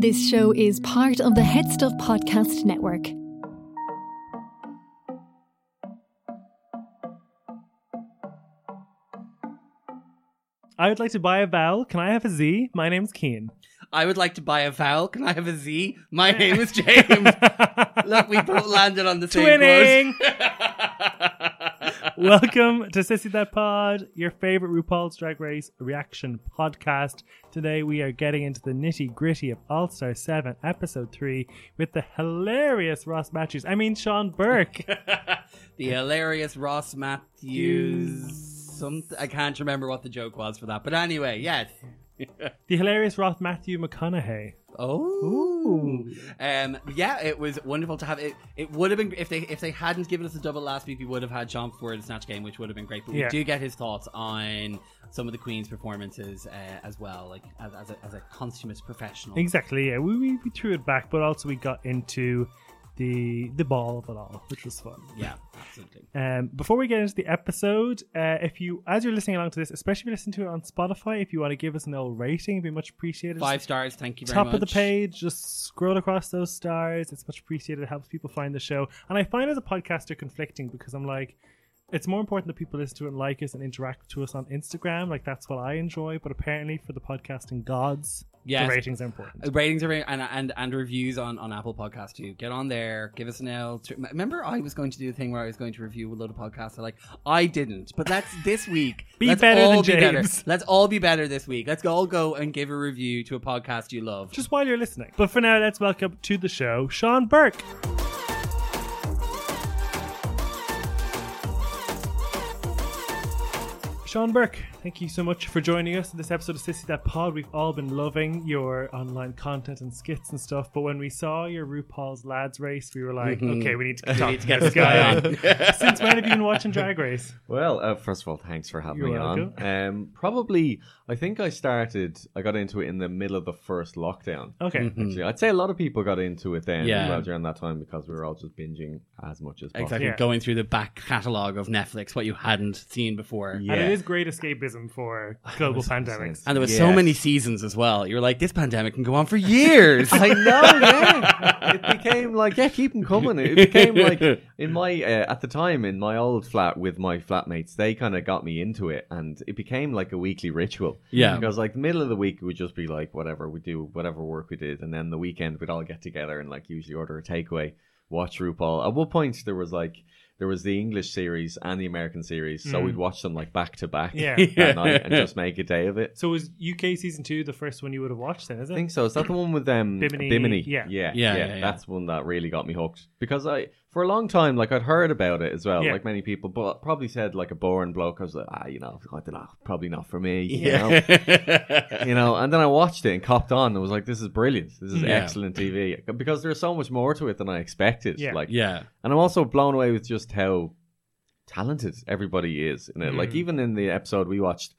This show is part of the Head Stuff Podcast Network. I would like to buy a vowel. Can I have a Z? My name's Cian. I would like to buy a vowel. Can I have a Z? My name is James. Look, we both landed on the same Twinning! Welcome to Sissy That Pod, your favorite RuPaul's Drag Race reaction podcast. Today we are getting into the nitty gritty of All Star 7, Episode 3, with the hilarious Ross Mathews. I mean, Sean Burke. the hilarious Ross Mathews. Some I can't remember what the joke was for that, but anyway, yes. the hilarious Ross Matthew McConaughey. Oh, um, yeah, it was wonderful to have it. It would have been if they if they hadn't given us a double last week, we would have had Sean for the snatch game, which would have been great. But Yeah. we do get his thoughts on some of the Queen's performances uh, as well, like as, as, a, as a consummate professional. Exactly, yeah. We, we, we threw it back, but also we got into the the ball of it all, which was fun. Yeah, absolutely. Um, before we get into the episode, uh, if you, as you're listening along to this, especially if you listen to it on Spotify, if you want to give us an old rating, it'd be much appreciated. Five stars, thank you very much. Top much. of the page, just scroll across those stars. It's much appreciated. It helps people find the show. And I find as a podcaster conflicting because I'm like, it's more important that people listen to it and like us and interact to us on Instagram. Like that's what I enjoy. But apparently, for the podcasting gods, Yes. the ratings are important. Uh, Ratings are and, and and reviews on, on Apple Podcast too. Get on there, give us an L. Remember, I was going to do the thing where I was going to review a load of podcasts. I like, I didn't, but that's this week. Be Let's better all than be better. James. Let's all be better this week. Let's all go and give a review to a podcast you love. Just while you're listening. But for now, let's welcome to the show Sean Burke. Sean Burke, thank you so much for joining us in this episode of Sissy That Pod. We've all been loving your online content and skits and stuff, but when we saw your RuPaul's Lads race, we were like, okay, we need to talk need to to get this this guy guy on. Since when have you been watching Drag Race? Well, uh, first of all, thanks for having You're me welcome. on. Um, probably, I think I started, I got into it in the middle of the first lockdown. Okay. Actually, I'd say a lot of people got into it then, Yeah. well, during that time because we were all just binging as much as possible. Exactly, Yeah. going through the back catalogue of Netflix, what you hadn't seen before. Yeah. And it is great escapism for global pandemics. And there was so many seasons as well. You were like, this pandemic can go on for years. I know, yeah. it became like, yeah, keep them coming. It became like in my uh, at the time in my old flat with my flatmates, they kind of got me into it, and it became like a weekly ritual. Yeah. because like the middle of the week it would just be like whatever we do, whatever work we did, and then the weekend we'd all get together and like usually order a takeaway, watch RuPaul. At one point there was like. There was the English series and the American series, so Mm. we'd watch them like back to back Yeah. that night and just make a day of it. So was UK season two the first one you would have watched then, is it? I think so. Is that the one with um, Bimini, Bimini? yeah. yeah, Yeah, yeah, yeah, yeah. That's one that really got me hooked because I, for a long time, like I'd heard about it as well, Yeah. like many people, but probably said like a boring bloke. I was like, ah, you know, I don't know, probably not for me. You know, you know. And then I watched it and copped on. and was like, this is brilliant. This is Yeah. excellent TV because there's so much more to it than I expected. Yeah. Like, yeah. and I'm also blown away with just how talented everybody is in it. Like Mm. even in the episode we watched,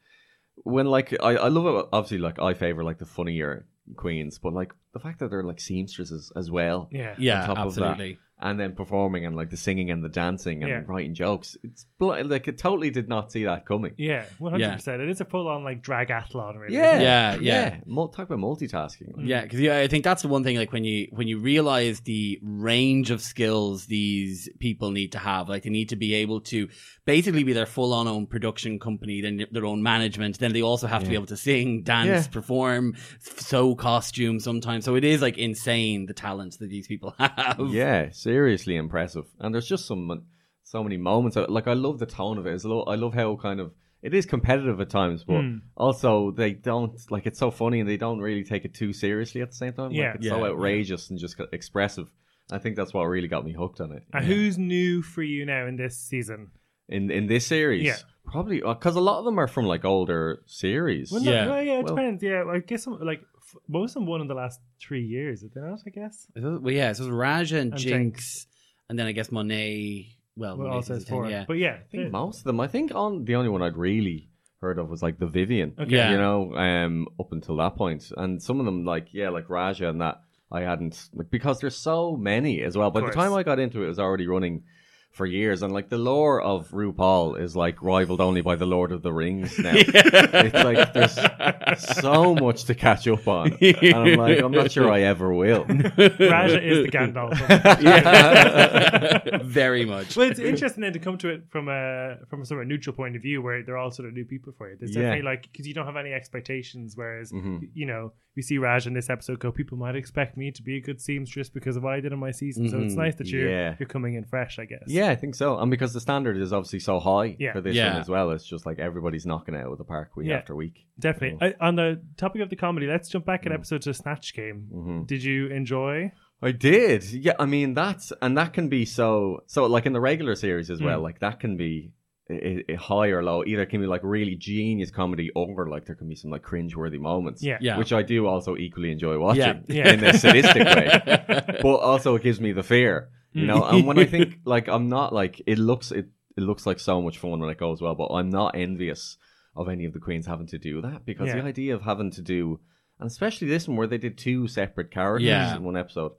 when like I, I love it. Obviously, like I favor like the funnier queens, but like the fact that they're like seamstresses as well, Yeah. Yeah, top of that. absolutely. And then performing and like the singing and the dancing and Yeah. writing jokes. It's bl- like it totally did not see that coming. Yeah, one hundred percent. It is a full on like dragathlon, really. Yeah, Yeah, yeah. Mul- talk about multitasking. Mm. Yeah, because yeah, I think that's the one thing. Like when you when you realize the range of skills these people need to have, like they need to be able to basically be their full on own production company, then their own management. Then they also have to be able to sing, dance, Yeah. perform, sew costumes sometimes. So it is like insane the talents that these people have. Yeah, seriously impressive. And there's just some so many moments. Like I love the tone of it. It's a lo- I love how kind of it is competitive at times, but Hmm. also they don't like it's so funny and they don't really take it too seriously at the same time. Yeah. like, it's Yeah, so yeah. outrageous and just expressive. I think that's what really got me hooked on it. And who's new for you now in this season? In in this series, Yeah. probably because a lot of them are from like older series. Well, Yeah. no, yeah, it Well- depends. Yeah, I guess some, like f- most of them won in the last three years. Did they not? I guess. Well, yeah, so it was Raja and, And Jinx, and then I guess Monet. Well, Well, Monet also season has four. yeah. But yeah, I think the- most of them. I think on the only one I'd really heard of was like the Vivian. Okay. Yeah. You know, um, up until that point, and some of them like yeah, like Raja and that I hadn't like because there's so many as well. By the time I got into it, it was already running for years, and like the lore of RuPaul is like rivaled only by the Lord of the Rings now. it's like there's so much to catch up on, and I'm like, I'm not sure I ever will. Raja is the Gandalf. yeah. Very much. well, it's interesting then to come to it from a from a sort of a neutral point of view, where they're all sort of new people for you. There's Yeah. definitely like because you don't have any expectations. Whereas Mhm. you know we see Raj in this episode go, people might expect me to be a good seamstress because of what I did in my season. So it's Mhm. nice that you're Yeah. you're coming in fresh, I guess. Yeah, I think so. And because the standard is obviously so high Yeah. for this Yeah. one as well, it's just like everybody's knocking it out of the park week Yeah. after week. definitely. I, on the topic of the comedy, let's jump back an episode to Snatch Game. Mhm. Did you enjoy? I did. Yeah, I mean that's and that can be so so like in the regular series as well. Mm. Like that can be i i high or low. Either can be like really genius comedy, or like there can be some like cringe-worthy moments. Yeah. Yeah. which I do also equally enjoy watching Yeah. Yeah. in a sadistic way. But also it gives me the fear, you know. And when I think like I'm not like it looks it it looks like so much fun when it goes well, but I'm not envious of any of the queens having to do that because Yeah. the idea of having to do and especially this one where they did two separate characters Yeah. in one episode.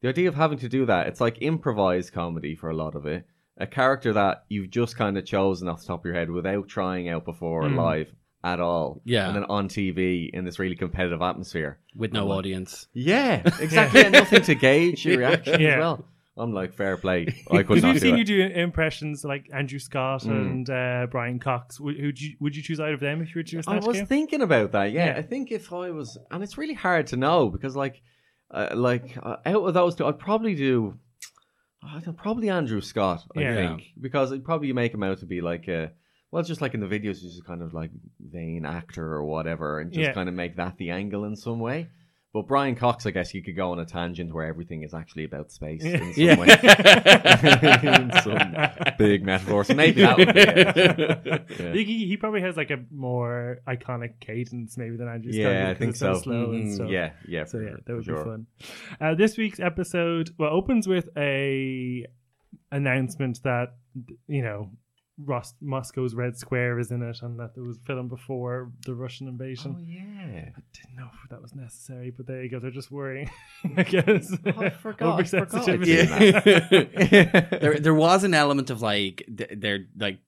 The idea of having to do that, it's like improvised comedy for a lot of it. A character that you've just kind of chosen off the top of your head without trying out before Mm. live at all. Yeah. And then on TV in this really competitive atmosphere. With no like, audience. Yeah, exactly. and nothing to gauge your reaction Yeah. as well. I'm like, fair play. I could not. We've do seen it. you do impressions like Andrew Scott Mm. and uh, Brian Cox. Would, would you would you choose either of them if you were to do a I Snatch was Game? thinking about that. Yeah. Yeah. I think if I was, and it's really hard to know because, like, uh, like uh, out of those two, I'd probably do. Probably Andrew Scott. I Yeah. think because I'd probably make him out to be like a. Well, just like in the videos, he's just kind of like vain actor or whatever, and just Yeah. kind of make that the angle in some way. But Brian Cox, I guess you could go on a tangent where everything is actually about space in some Yeah. way. in some big metaphor. So maybe that would be it. Yeah. He, he- he probably has like a more iconic cadence maybe than Andrew Scott. Yeah, I because think so. so. slow and Mhm. stuff. Yeah, yeah. So yeah, that would for be fun. Uh, this week's episode well opens with a announcement that you know Ros- Moscow's Red Square is in it, and that it was filmed before the Russian invasion. Oh yeah. I didn't know if that was necessary, but there you go. They're just worrying, I guess. Oh, I forgot- I forgot I'd Oversensitivity. Yeah. there, there was an element of like, th- they're like,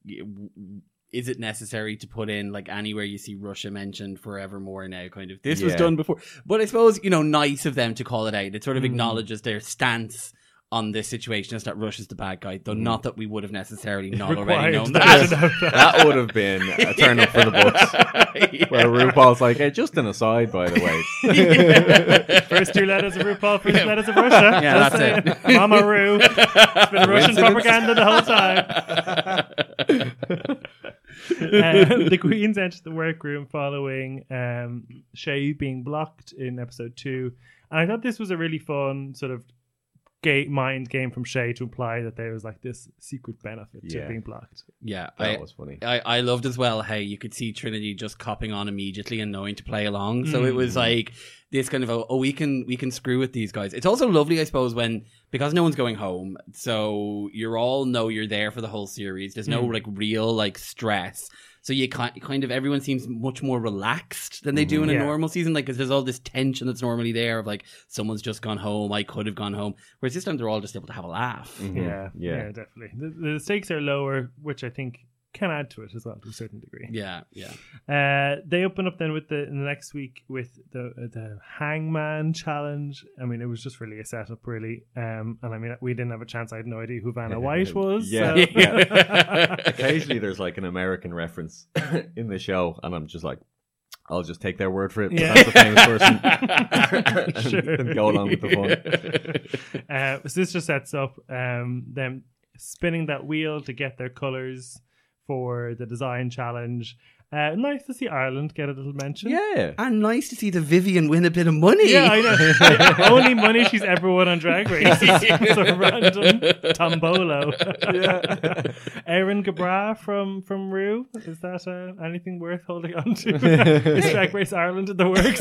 is it necessary to put in like anywhere you see Russia mentioned forevermore now? Kind of this was done before, but I suppose you know, nice of them to call it out. It sort of Mm. acknowledges their stance on this situation is that Russia's the bad guy, though not that we would have necessarily not already known that. that. that would have been a turn up for the books. Where RuPaul's like, hey, just an aside, by the way. First two letters of RuPaul, first letters of Russia. Yeah, Just that's saying. Mama Ru. It's been Russian propaganda the whole time. um, the queens enter the workroom following um, Shea being blocked in episode two. And I thought this was a really fun sort of ga- mind game from Shea to imply that there was like this secret benefit to Yeah. being blocked. yeah, That I, was funny. I, I loved as well how you could see Trinity just copping on immediately and knowing to play along. So it was Mm. like this kind of a, oh we can we can screw with these guys. It's also lovely, I suppose, when because no one's going home, so you're all know you're there for the whole series. There's no Mm. like real like stress. So you kind kind of everyone seems much more relaxed than they do in a Yeah. normal season. Like 'cause there's all this tension that's normally there of like someone's just gone home, I could have gone home. Whereas this time they're all just able to have a laugh. Mhm. Yeah, yeah, Yeah. definitely. The, the stakes are lower, which I think can add to it as well to a certain degree. Yeah, yeah. Uh, they open up then with the in the next week with the the Hangman challenge. I mean, it was just really a setup, really. Um, and I mean, we didn't have a chance. I had no idea who Vanna White was. Yeah. so- Occasionally, there's like an American reference in the show, and I'm just like, I'll just take their word for it. Yeah. That's a famous person. and, Sure. and go along with the fun. uh, so this just sets up um, them spinning that wheel to get their colors for the design challenge. Uh, nice to see Ireland get a little mention. Yeah. And nice to see the Vivian win a bit of money. Yeah, I know. Only money she's ever won on Drag Race. It's a random tombolo. Yeah. Erin go bragh from from Rue. Is that uh, anything worth holding on to? Is Drag Race Ireland in the works?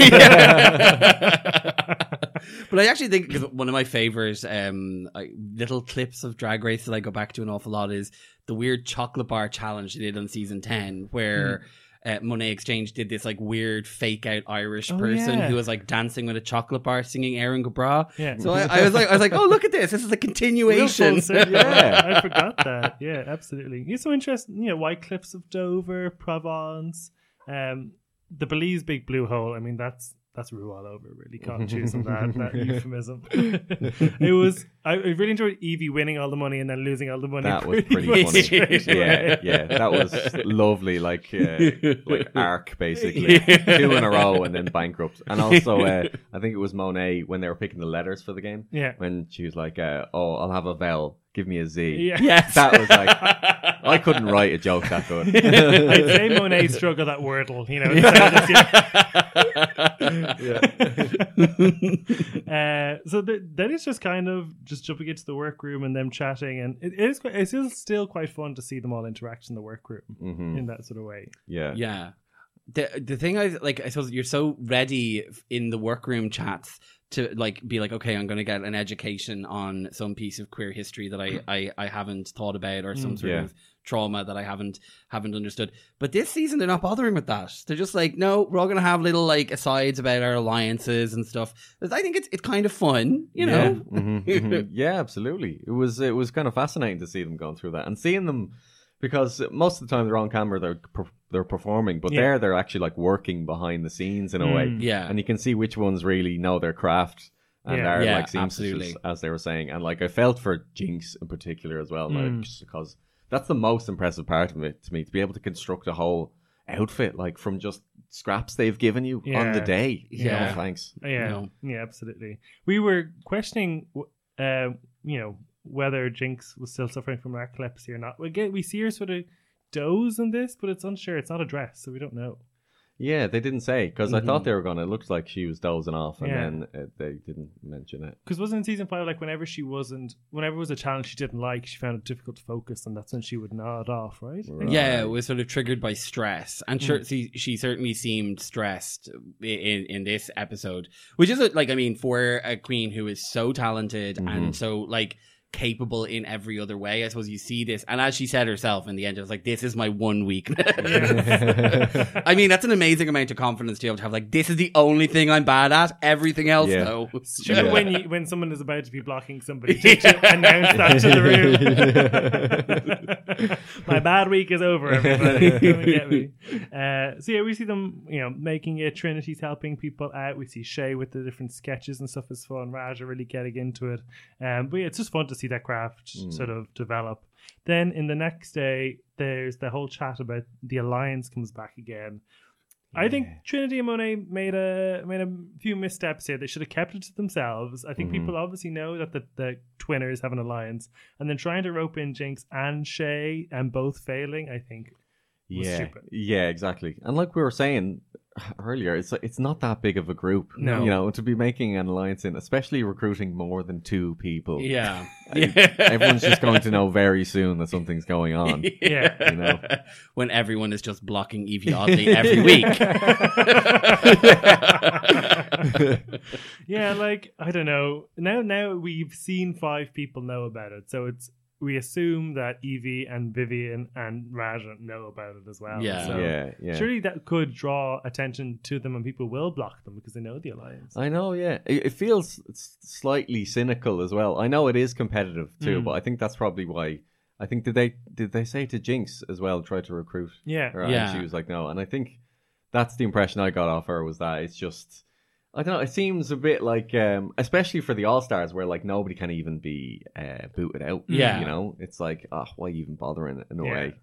But I actually think one of my favorite um, little clips of Drag Race that I go back to an awful lot is the weird chocolate bar challenge they did on season ten, where uh, Monét X Change did this like weird fake out Irish Oh, person yeah. who was like dancing with a chocolate bar singing Erin go bragh. Yeah. So I, I was like, I was like, oh look at this! This is a continuation. Yeah. I forgot that. Yeah, absolutely. It's so interesting. You know, White Cliffs of Dover, Provence, um, the Belize Big Blue Hole. I mean, that's that's Rue all over. Really can't choose on that that euphemism. it was. I, I really enjoyed Yvie winning all the money and then losing all the money. That was pretty pretty funny. yeah, yeah, that was lovely. Like, uh, like arc basically, two in a row and then bankrupt. And also, uh, I think it was Monet when they were picking the letters for the game. Yeah. When she was like, uh, "Oh, I'll have a vowel. Give me a Z." Yeah. yes, That was like, I couldn't write a joke that good. I'd say Monet struggled at Wordle, you know. instead of just, uh, so th- then it's just kind of just jumping into the workroom and them chatting, and it, it is quite- it's still, still quite fun to see them all interact in the workroom hmm in that sort of way. Yeah. Yeah. The the thing I like, I suppose you're so ready in the workroom chats to like be like, okay, I'm going to get an education on some piece of queer history that I I, I haven't thought about or some Mm. sort Yeah. of trauma that I haven't haven't understood. But this season they're not bothering with that. They're just like, no, we're all going to have little like asides about our alliances and stuff. I think it's it's kind of fun, you know. hmm hmm yeah, absolutely. It was it was kind of fascinating to see them going through that and seeing them because most of the time they're on camera, they're per- they're performing, but Yeah. there they're actually like working behind the scenes in a way, Mm. Yeah. and you can see which ones really know their craft. And Yeah. are Yeah, like seamstresses, absolutely. as they were saying, and like I felt for Jinx in particular as well, like, Mm. just because that's the most impressive part of it to me to be able to construct a whole outfit like from just scraps they've given you on the day. Yeah. no thanks. Yeah, No. yeah, absolutely. We were questioning, uh, you know, whether Jinx was still suffering from narcolepsy or not. We get we see her sort of doze in this, but it's unsure. It's not addressed, so we don't know. Yeah, they didn't say because I thought they were gonna. It looked like she was dozing off, and Yeah. then uh, they didn't mention it. Because wasn't in season five like whenever she wasn't, whenever it was a challenge she didn't like, she found it difficult to focus, and that's when she would nod off, right? Right. Yeah, it was sort of triggered by stress, and sure, Mm. she, she certainly seemed stressed i- in in this episode, which is like I mean, for a queen who is so talented and so like capable in every other way, I suppose you see this, and as she said herself in the end, it was like, "This is my one weakness." I mean, that's an amazing amount of confidence to be able to have. Like, this is the only thing I'm bad at. Everything else, Yeah. though. It's true Yeah. when you when someone is about to be blocking somebody to, to announce that to the room. My bad week is over, everybody. Come and get me. Uh, so yeah, we see them, you know, making it. Trinity's helping people out. We see Shea with the different sketches and stuff is fun. Raj are really getting into it. Um, but yeah, it's just fun to see that craft Mm. sort of develop. Then in the next day, there's the whole chat about the alliance comes back again. I think Trinity and Monet made a made a few missteps here. They should have kept it to themselves. I think Mhm. people obviously know that the, the twinners have an alliance, and then trying to rope in Jinx and Shea and both failing. I think was yeah, stupid. yeah, exactly. And like we were saying earlier, it's it's not that big of a group. No. you know, to be making an alliance in, especially recruiting more than two people. Yeah, everyone's just going to know very soon that something's going on. Yeah. You know. when everyone is just blocking Yvie Oddly every week. yeah, like I don't know. Now, now we've seen five people know about it, so it's we assume that Yvie and Vivian and Raja know about it as well. Yeah. so yeah, yeah. Surely that could draw attention to them, and people will block them because they know the alliance. I know, yeah. It, it feels slightly cynical as well. I know it is competitive too, Mm. but I think that's probably why. I think did they did they say to Jinx as well try to recruit Yeah, her? and Yeah. she was like no, and I think that's the impression I got off her was that it's just I don't know. It seems a bit like, um, especially for the All Stars, where like nobody can even be uh, booted out. Yeah. you know, it's like, oh, why even bothering in a Yeah. way?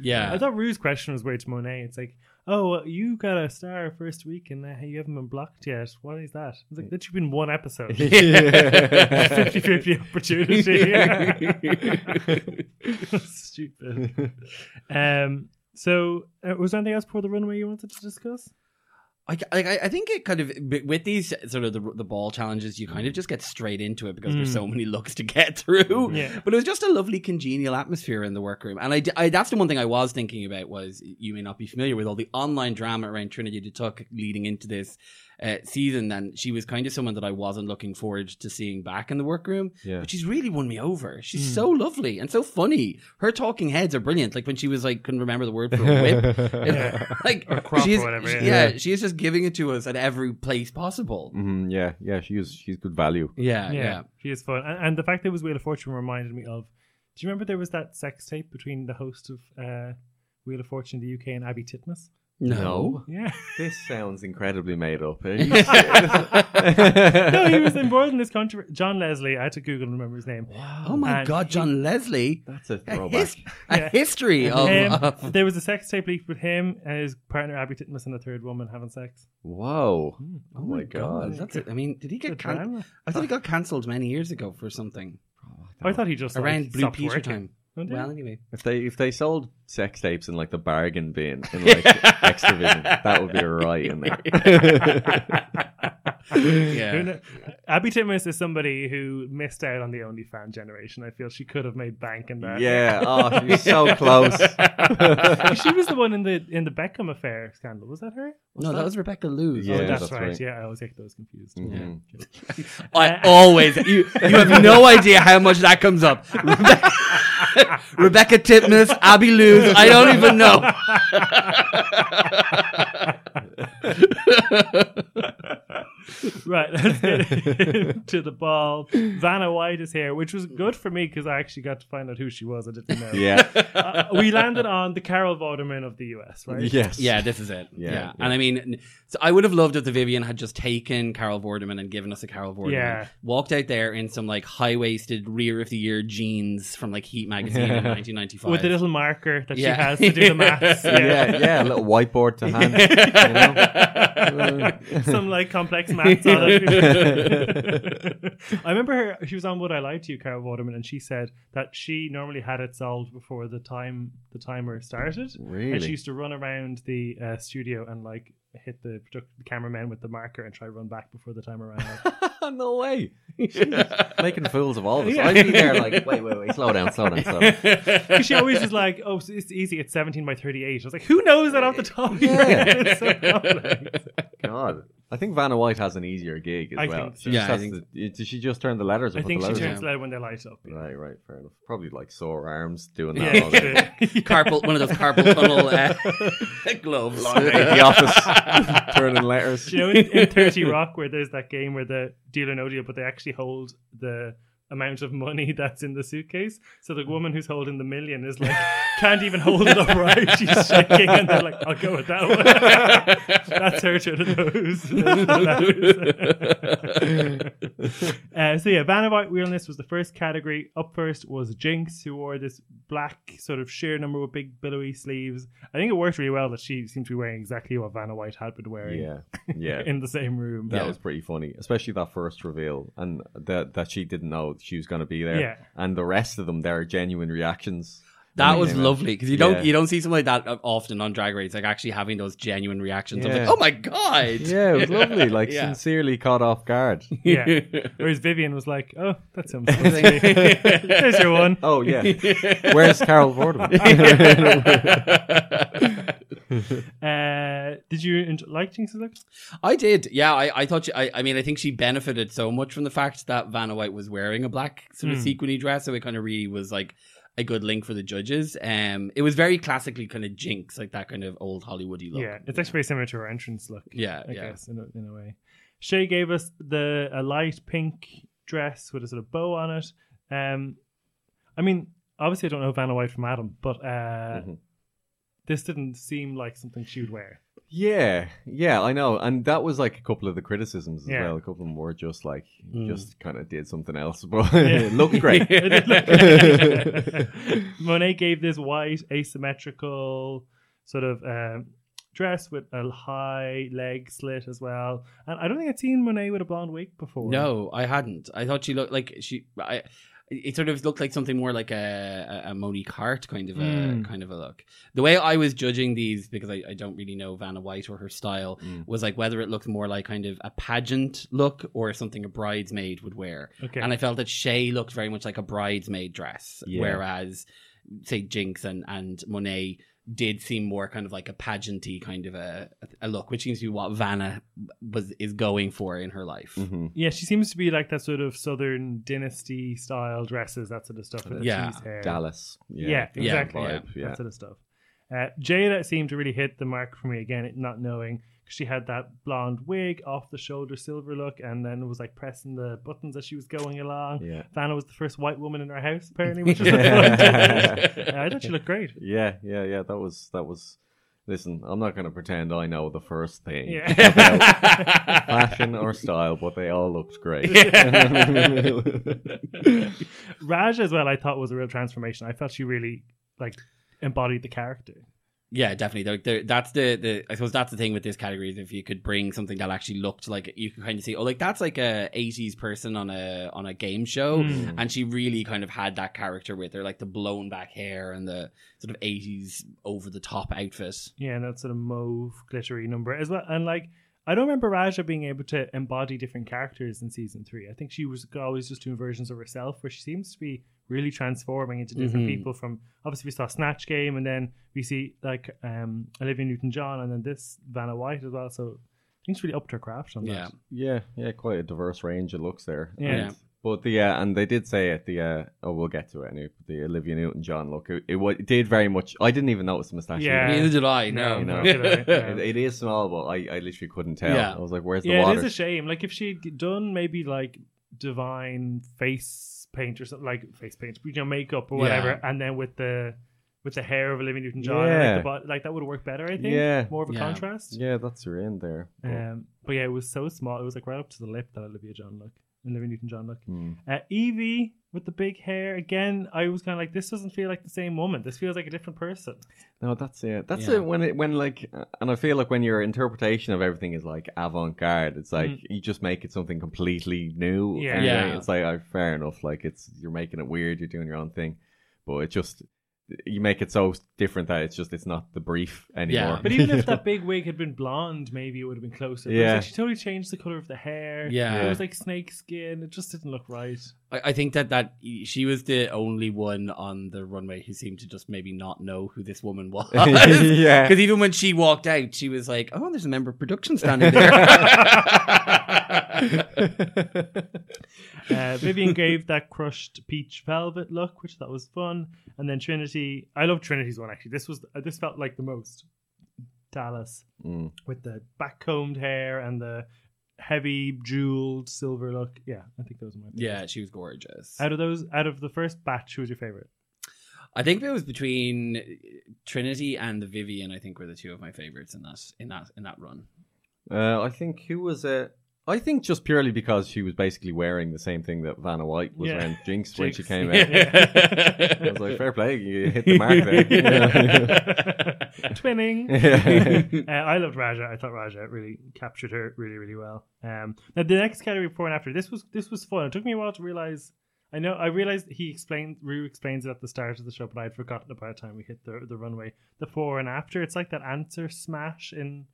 yeah, I thought Rue's question was weird to Monet. It's like, oh, well, you got a star first week and uh, you haven't been blocked yet. What is that? It's like, that should have been one episode. 50 50 opportunity. Stupid. Um, so, uh, was there anything else before the runway you wanted to discuss? I, like, I I think it kind of with these sort of the, the ball challenges, you kind of just get straight into it because there's Mm. so many looks to get through. Yeah. But it was just a lovely congenial atmosphere in the workroom, and I that's the one thing I was thinking about was you may not be familiar with all the online drama around Trinity the Tuck leading into this uh, season, and she was kind of someone that I wasn't looking forward to seeing back in the workroom. Yeah. But she's really won me over. She's Mm. so lovely and so funny. Her talking heads are brilliant. Like when she was like couldn't remember the word for a whip. Yeah. like Or crop she or is, whatever, she- yeah. yeah, she is just giving it to us at every place possible. Mhm, yeah, yeah, she's she's good value. Yeah, yeah, yeah. she is fun. And, and the fact that it was Wheel of Fortune reminded me of. Do you remember there was that sex tape between the host of uh, Wheel of Fortune in the UK and Abi Titmuss? No. Yeah. This sounds incredibly made up. Are no, he was involved in this controversy. John Leslie. I had to Google and remember his name. Oh my And God, he- John Leslie. That's a A, throwback. his- a Yeah. history of. Um, of- there was a sex tape leaked with him and his partner Abi Titmuss and a third woman having sex. Whoa! Oh my God, god! that's it. I mean, did he get? Good Can- drama. I thought he got cancelled many years ago for something I thought he just like, around Blue stopped Peter working. time. Oh. Well, anyway, If they if they sold sex tapes in like the bargain bin in like Xtra-vision, that would be right in there. Yeah. kno- Abi Titmuss is somebody who missed out on the OnlyFan generation. I feel she could have made bank in that. yeah. Oh, she's so close. she was the one in the in the Beckham affair scandal. Was that her? No, that was Rebecca Loos. Yeah, oh, that's, that's right. right. Yeah, I always get those confused. Mhm. I always you you have no idea how much that comes up. Rebecca, Titmuss, Abi Loos, I don't even know. right, let's get into the ball. Vanna White is here, which was good for me because I actually got to find out who she was. I didn't know. Yeah. Uh, we landed on the Carol Vorderman of the US, right? Yes. Yeah, this is it. Yeah, Yeah, yeah. and I mean, so I would have loved if the Vivian had just taken Carol Vorderman and given us a Carol Vorderman. Yeah. walked out there in some like high waisted rear of the year jeans from like Heat magazine in 1995. With the little marker that Yeah. she has to do the maths. Yeah, yeah, a little whiteboard to hand. You know? Some like complex maths. I remember her. She was on "Would I Lie to You," Carol Vorderman, and she said that she normally had it solved before the time the timer started. Really? And she used to run around the uh, studio and like hit the, product- the cameraman with the marker and try run back before the timer ran out. no way. Making fools of all of us. Yeah. I'd be there like, wait, wait, wait, slow down, slow down, slow down. 'Cause she always is like, "Oh, so it's easy. It's seventeen by thirty-eight. I was like, "Who knows that off the top?" of your Yeah. head? It's so complex. God. I think Vanna White has an easier gig as I well. think so. She Yeah, just I has think- to- did she just turn the letters? Or I put think the she letters turns in? loud when they light up. yeah. Right, right, fair enough. Probably like sore arms doing that. Yeah, all day. carpal, one of those carpal tunnel uh, gloves. the office, turning letters. You know in, in 30 Rock where there's that game where the deal or no deal, but they actually hold the amount of money that's in the suitcase. So the woman who's holding the million is like, can't even hold it upright. She's shaking, and they're like, I'll go with that one. that's her turning those. uh, so yeah, Vanna White Realness was the first category. Up first was Jinx, who wore this black sort of sheer number with big billowy sleeves. I think it worked really well that she seemed to be wearing exactly what Vanna White had been wearing Yeah, yeah. in the same room. That was pretty funny, especially that first reveal, and that that she didn't know she was going to be there. Yeah. and the rest of them, their genuine reactions. That was lovely because you don't Yeah. you don't see something like that uh, often on Drag Race, like actually having those genuine reactions. I was Yeah. like, oh my god, Yeah, it was lovely. Like Yeah. sincerely caught off guard. Yeah. Whereas Vivian was like, "Oh, that's him. There's your one." Oh yeah, where's Carol Vorderman? Uh, did you enjoy, like Jinx's look? I did, yeah. I, I thought, she, I, I mean, I think she benefited so much from the fact that Vanna White was wearing a black sort of Hmm. sequiny dress, so it kind of really was like a good link for the judges. Um, it was very classically kind of Jinx, like that kind of old Hollywoody look. Yeah, it's actually very similar to her entrance look. Yeah, I yeah. guess in a, in a way. Shea gave us the a light pink dress with a sort of bow on it. Um, I mean, obviously I don't know Vanna White from Adam, but uh, Mhm. this didn't seem like something she would wear. Yeah, yeah, I know, and that was like a couple of the criticisms as Yeah. well. A couple of them were just like, Mm. just kind of did something else, but Yeah. it looked great. Monet gave this white asymmetrical sort of um, dress with a high leg slit as well. And I don't think I'd seen Monet with a blonde wig before. No, I hadn't. I thought she looked like she. I, it sort of looked like something more like a, a, Monique Heart kind of a Mm. kind of a look. The way I was judging these because I, I don't really know Vanna White or her style Mm. was like whether it looked more like kind of a pageant look or something a bridesmaid would wear. Okay. And I felt that Shea looked very much like a bridesmaid dress, Yeah. whereas say Jinx and and Monet did seem more kind of like a pageanty kind of a, a look, which seems to be what Vanna was is going for in her life. Mhm. Yeah, she seems to be like that sort of southern dynasty style dresses, that sort of stuff. With the Yeah. cheese hair. Dallas. Yeah, Yeah, exactly. yeah, Yeah, vibe, yeah. That sort of stuff. Uh, Jaida seemed to really hit the mark for me again, not knowing 'cause she had that blonde wig, off the shoulder silver look, and then was like pressing the buttons as she was going along. Yeah. Vanna was the first white woman in her house, apparently, which was yeah, I thought she looked great. Yeah, yeah, yeah. That was that was. Listen, I'm not going to pretend I know the first thing Yeah. about fashion or style, but they all looked great. Raj as well, I thought was a real transformation. I felt she really like embodied the character. Yeah, definitely. There, there, that's the, the I suppose that's the thing with this category is if you could bring something that actually looked like you could kind of see oh like that's like a 80s person on a on a game show Mm. and she really kind of had that character with her like the blown back hair and the sort of 80s over the top outfit. Yeah, and that sort of mauve glittery number as well. And like, I don't remember Raja being able to embody different characters in season three. I think she was always just doing versions of herself, where she seems to be really transforming into different Mhm. people. From obviously we saw Snatch Game, and then we see like um, Olivia Newton John, and then this Vanna White as well. So I think she's really upped her craft on Yeah. that. yeah, yeah, quite a diverse range of looks there. Yeah. And- But the uh, and they did say it. The uh, oh, we'll get to it anyway. but The Olivia Newton John look. It, it, it did very much. I didn't even notice the mustache. Yeah. Neither did I. No, No, You know, no, did I? Yeah. it, it is small, but I, I literally couldn't tell. Yeah. I was like, "Where's the Yeah, water?" it is a shame. Like if she'd done maybe like divine face paint or something like face paint, you know, makeup or whatever, Yeah. and then with the with the hair of Olivia Newton John, Yeah. like, the, bo- like that would work better. I think. Yeah. more of a Yeah. contrast. yeah, that's her in there. But, Um, but yeah, it was so small. It was like right up to the lip that Olivia John look, Olivia Newton John look. hmm. Uh, Yvie with the big hair again. I was kind of like, this doesn't feel like the same woman. This feels like a different person. No, that's it. That's Yeah. it. When it when like, and I feel like when your interpretation of everything is like avant garde, it's like you just make it something completely new. Mm. Yeah. Yeah. It's like oh, fair enough. Like it's you're making it weird. You're doing your own thing, but it just you make it so different that it's just it's not the brief anymore. Yeah. But even if that big wig had been blonde, maybe it would have been closer. But it's Yeah. like she totally changed the color of the hair. Yeah. it was like snake skin. It just didn't look right. I, I think that that she was the only one on the runway who seemed to just maybe not know who this woman was. Yeah. Because even when she walked out, she was like, "Oh, there's a member of production standing there." Uh, Vivian gave that crushed peach velvet look, which that was fun. And then Trinity, I love Trinity's one actually. This was uh, this felt like the most Dallas Mm. with the back combed hair and the heavy jeweled silver look. Yeah, I think those are my favorites. yeah, she was gorgeous. Out of those, out of the first batch, who was your favorite? I think it was between Trinity and the Vivian. I think were the two of my favorites in that in that in that run. Uh, I think who was it? I think just purely because she was basically wearing the same thing that Vanna White was Yeah. wearing Jinx when she Jinx. came out. I was like, fair play, you hit the mark there. Twinning. Yeah. uh, I loved Raja. I thought Raja really captured her really, really well. Um, now the next category before and after this was this was fun. It took me a while to realize. I know I realized he explained Rue explains it at the start of the show, but I'd forgotten it by the time we hit the the runway. The before and after. It's like that answer smash in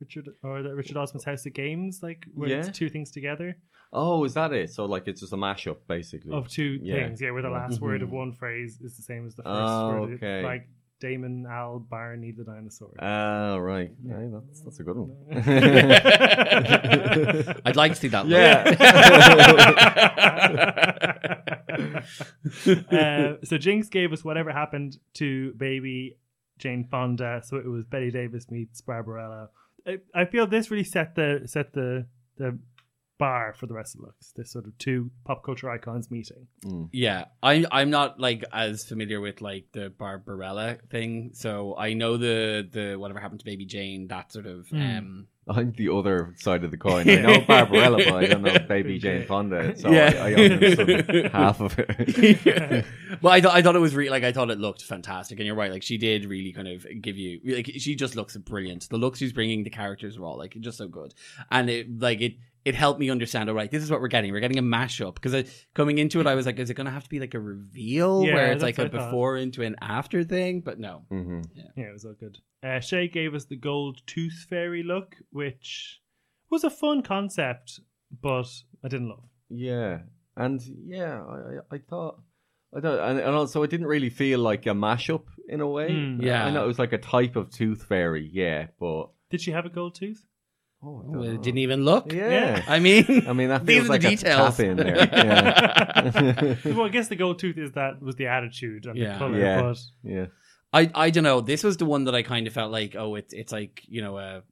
Richard or the Richard Osman's House of Games, like where Yeah. it's two things together oh, is that it? So like it's just a mashup basically. of two Yeah. things. Yeah, where the last word of Mhm. one phrase is the same as the first Oh, word. okay. Like Damon Al Barney the dinosaur. Ah, right. Yeah, that's that's a good one. I'd like to see that. uh, so Jinx gave us whatever happened to baby Jane Fonda. So it was Bette Davis meets Barbarella. I, I feel this really set the set the the bar for the rest of the looks. This sort of two pop culture icons meeting. Mm. Yeah, I'm I'm not like as familiar with like the Barbarella thing, so I know the the whatever happened to Baby Jane, that sort of Hmm. um I'm the other side of the coin. I know Barbarella, but I don't know Baby Jane Fonda. So Yeah. I, I understood half of it. well, I thought I thought it was really like I thought it looked fantastic, and you're right. Like she did really kind of give you like she just looks brilliant. The looks she's bringing, the characters are all like just so good, and it like it it helped me understand. All right, this is what we're getting. We're getting a mashup because coming into it, I was like, is it going to have to be like a reveal Yeah, where it's like a what thought. before into an after thing? But no, hmm Yeah, it was all good. Uh, Shea gave us the gold tooth fairy look, which was a fun concept, but I didn't love. Yeah, and yeah, I, I I thought I don't, and, and also it didn't really feel like a mashup in a way. Mm. Yeah. I know it was like a type of tooth fairy, yeah, but Did she have a gold tooth? Oh, Well, it didn't even look. Yeah. I mean, I mean that These feels are like a details. tap in there. Yeah. well, I guess the gold tooth is that was the attitude and Yeah. the color, Yeah. but yeah. I I don't know. This was the one that I kind of felt like, oh, it's it's like you know a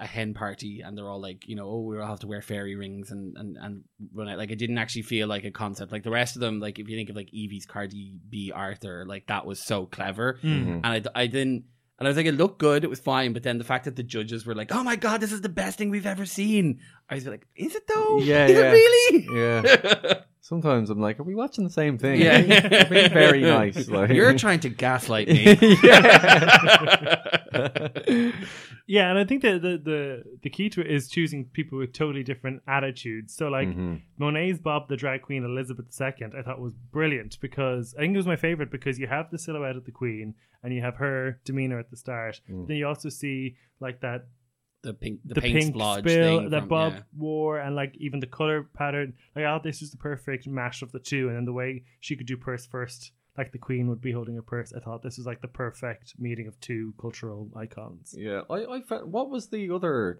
a hen party, and they're all like, you know, oh, we all have to wear fairy rings and and and run out. Like it didn't actually feel like a concept. Like the rest of them, like if you think of like Yvie's Cardi B Arthur, like that was so clever, Mm. and I I didn't. And I was like, it looked good, it was fine, but then the fact that the judges were like, "Oh my god, this is the best thing we've ever seen," I was like, "Is it though? Yeah, is yeah. it really?" Yeah. Sometimes I'm like, are we watching the same thing? Yeah. Been very nice. Like. You're trying to gaslight me. yeah. Yeah, and I think that the, the the key to it is choosing people with totally different attitudes. So like Mhm. Monet's Bob the drag queen Elizabeth II, I thought was brilliant because I think it was my favorite because you have the silhouette of the queen and you have her demeanor at the start. Mm. Then you also see like that the pink, the, the, pink spill thing that from- Bob yeah. wore, and like even the color pattern. Like, I thought this was the perfect mash of the two, and then the way she could do purse first, like the queen would be holding a purse. I thought this was like the perfect meeting of two cultural icons. Yeah, I, I found, what was the other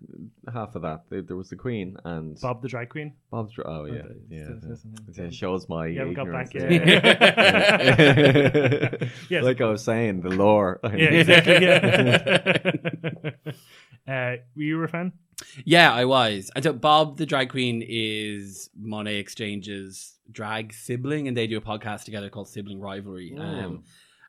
half of that? There, there was the Queen and Bob the drag queen. Bob's. dr- Oh yeah, the- yeah. the- yeah. It shows my You haven't got ignorance back there. yet. Yes. like I was saying, the lore. Yeah, exactly. Yeah. uh, were you a fan? Yeah, I was. And so Bob the drag queen is Monét X Change's drag sibling, and they do a podcast together called Sibling Rivalry. Um,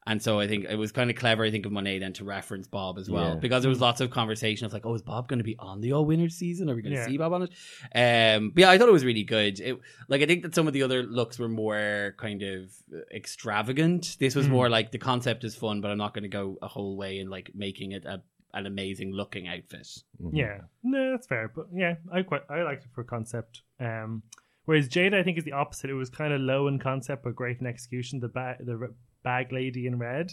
and so I think it was kind of clever, I think, of Monet then to reference Bob as well. Yeah. Because there was lots of conversation of like, oh, is Bob going to be on the All Winners season? Are we going to Yeah. see Bob on it? Um, but yeah, I thought it was really good. It, like, I think that some of the other looks were more kind of extravagant. This was Mm. more like the concept is fun, but I'm not going to go a whole way in like making it a, an amazing looking outfit. Mhm. Yeah, no, that's fair. But yeah, I quite I liked it for concept. Um, whereas Jaida, I think, is the opposite. It was kind of low in concept but great in execution. The bag, the bag lady in red,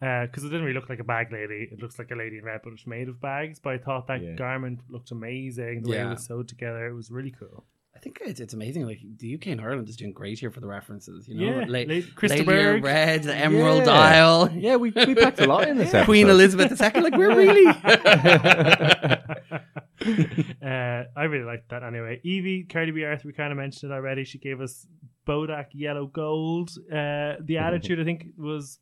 uh, because it didn't really look like a bag lady. It looks like a lady in red, but it's made of bags. But I thought that Yeah. garment looked amazing. The way it was sewed together, it was really cool. I think it's, it's amazing. Like the UK and Ireland is doing great here for the references. You know, Yeah, La- La- Krista Lady Red, the Emerald Yeah. Isle, Yeah, we, we packed a lot in this episode. Queen Elizabeth II. Like we're really. uh, I really liked that anyway. Yvie, Cardi B Arthur, we kind of mentioned it already. She gave us Bodak yellow gold. Uh, the attitude, I think, was.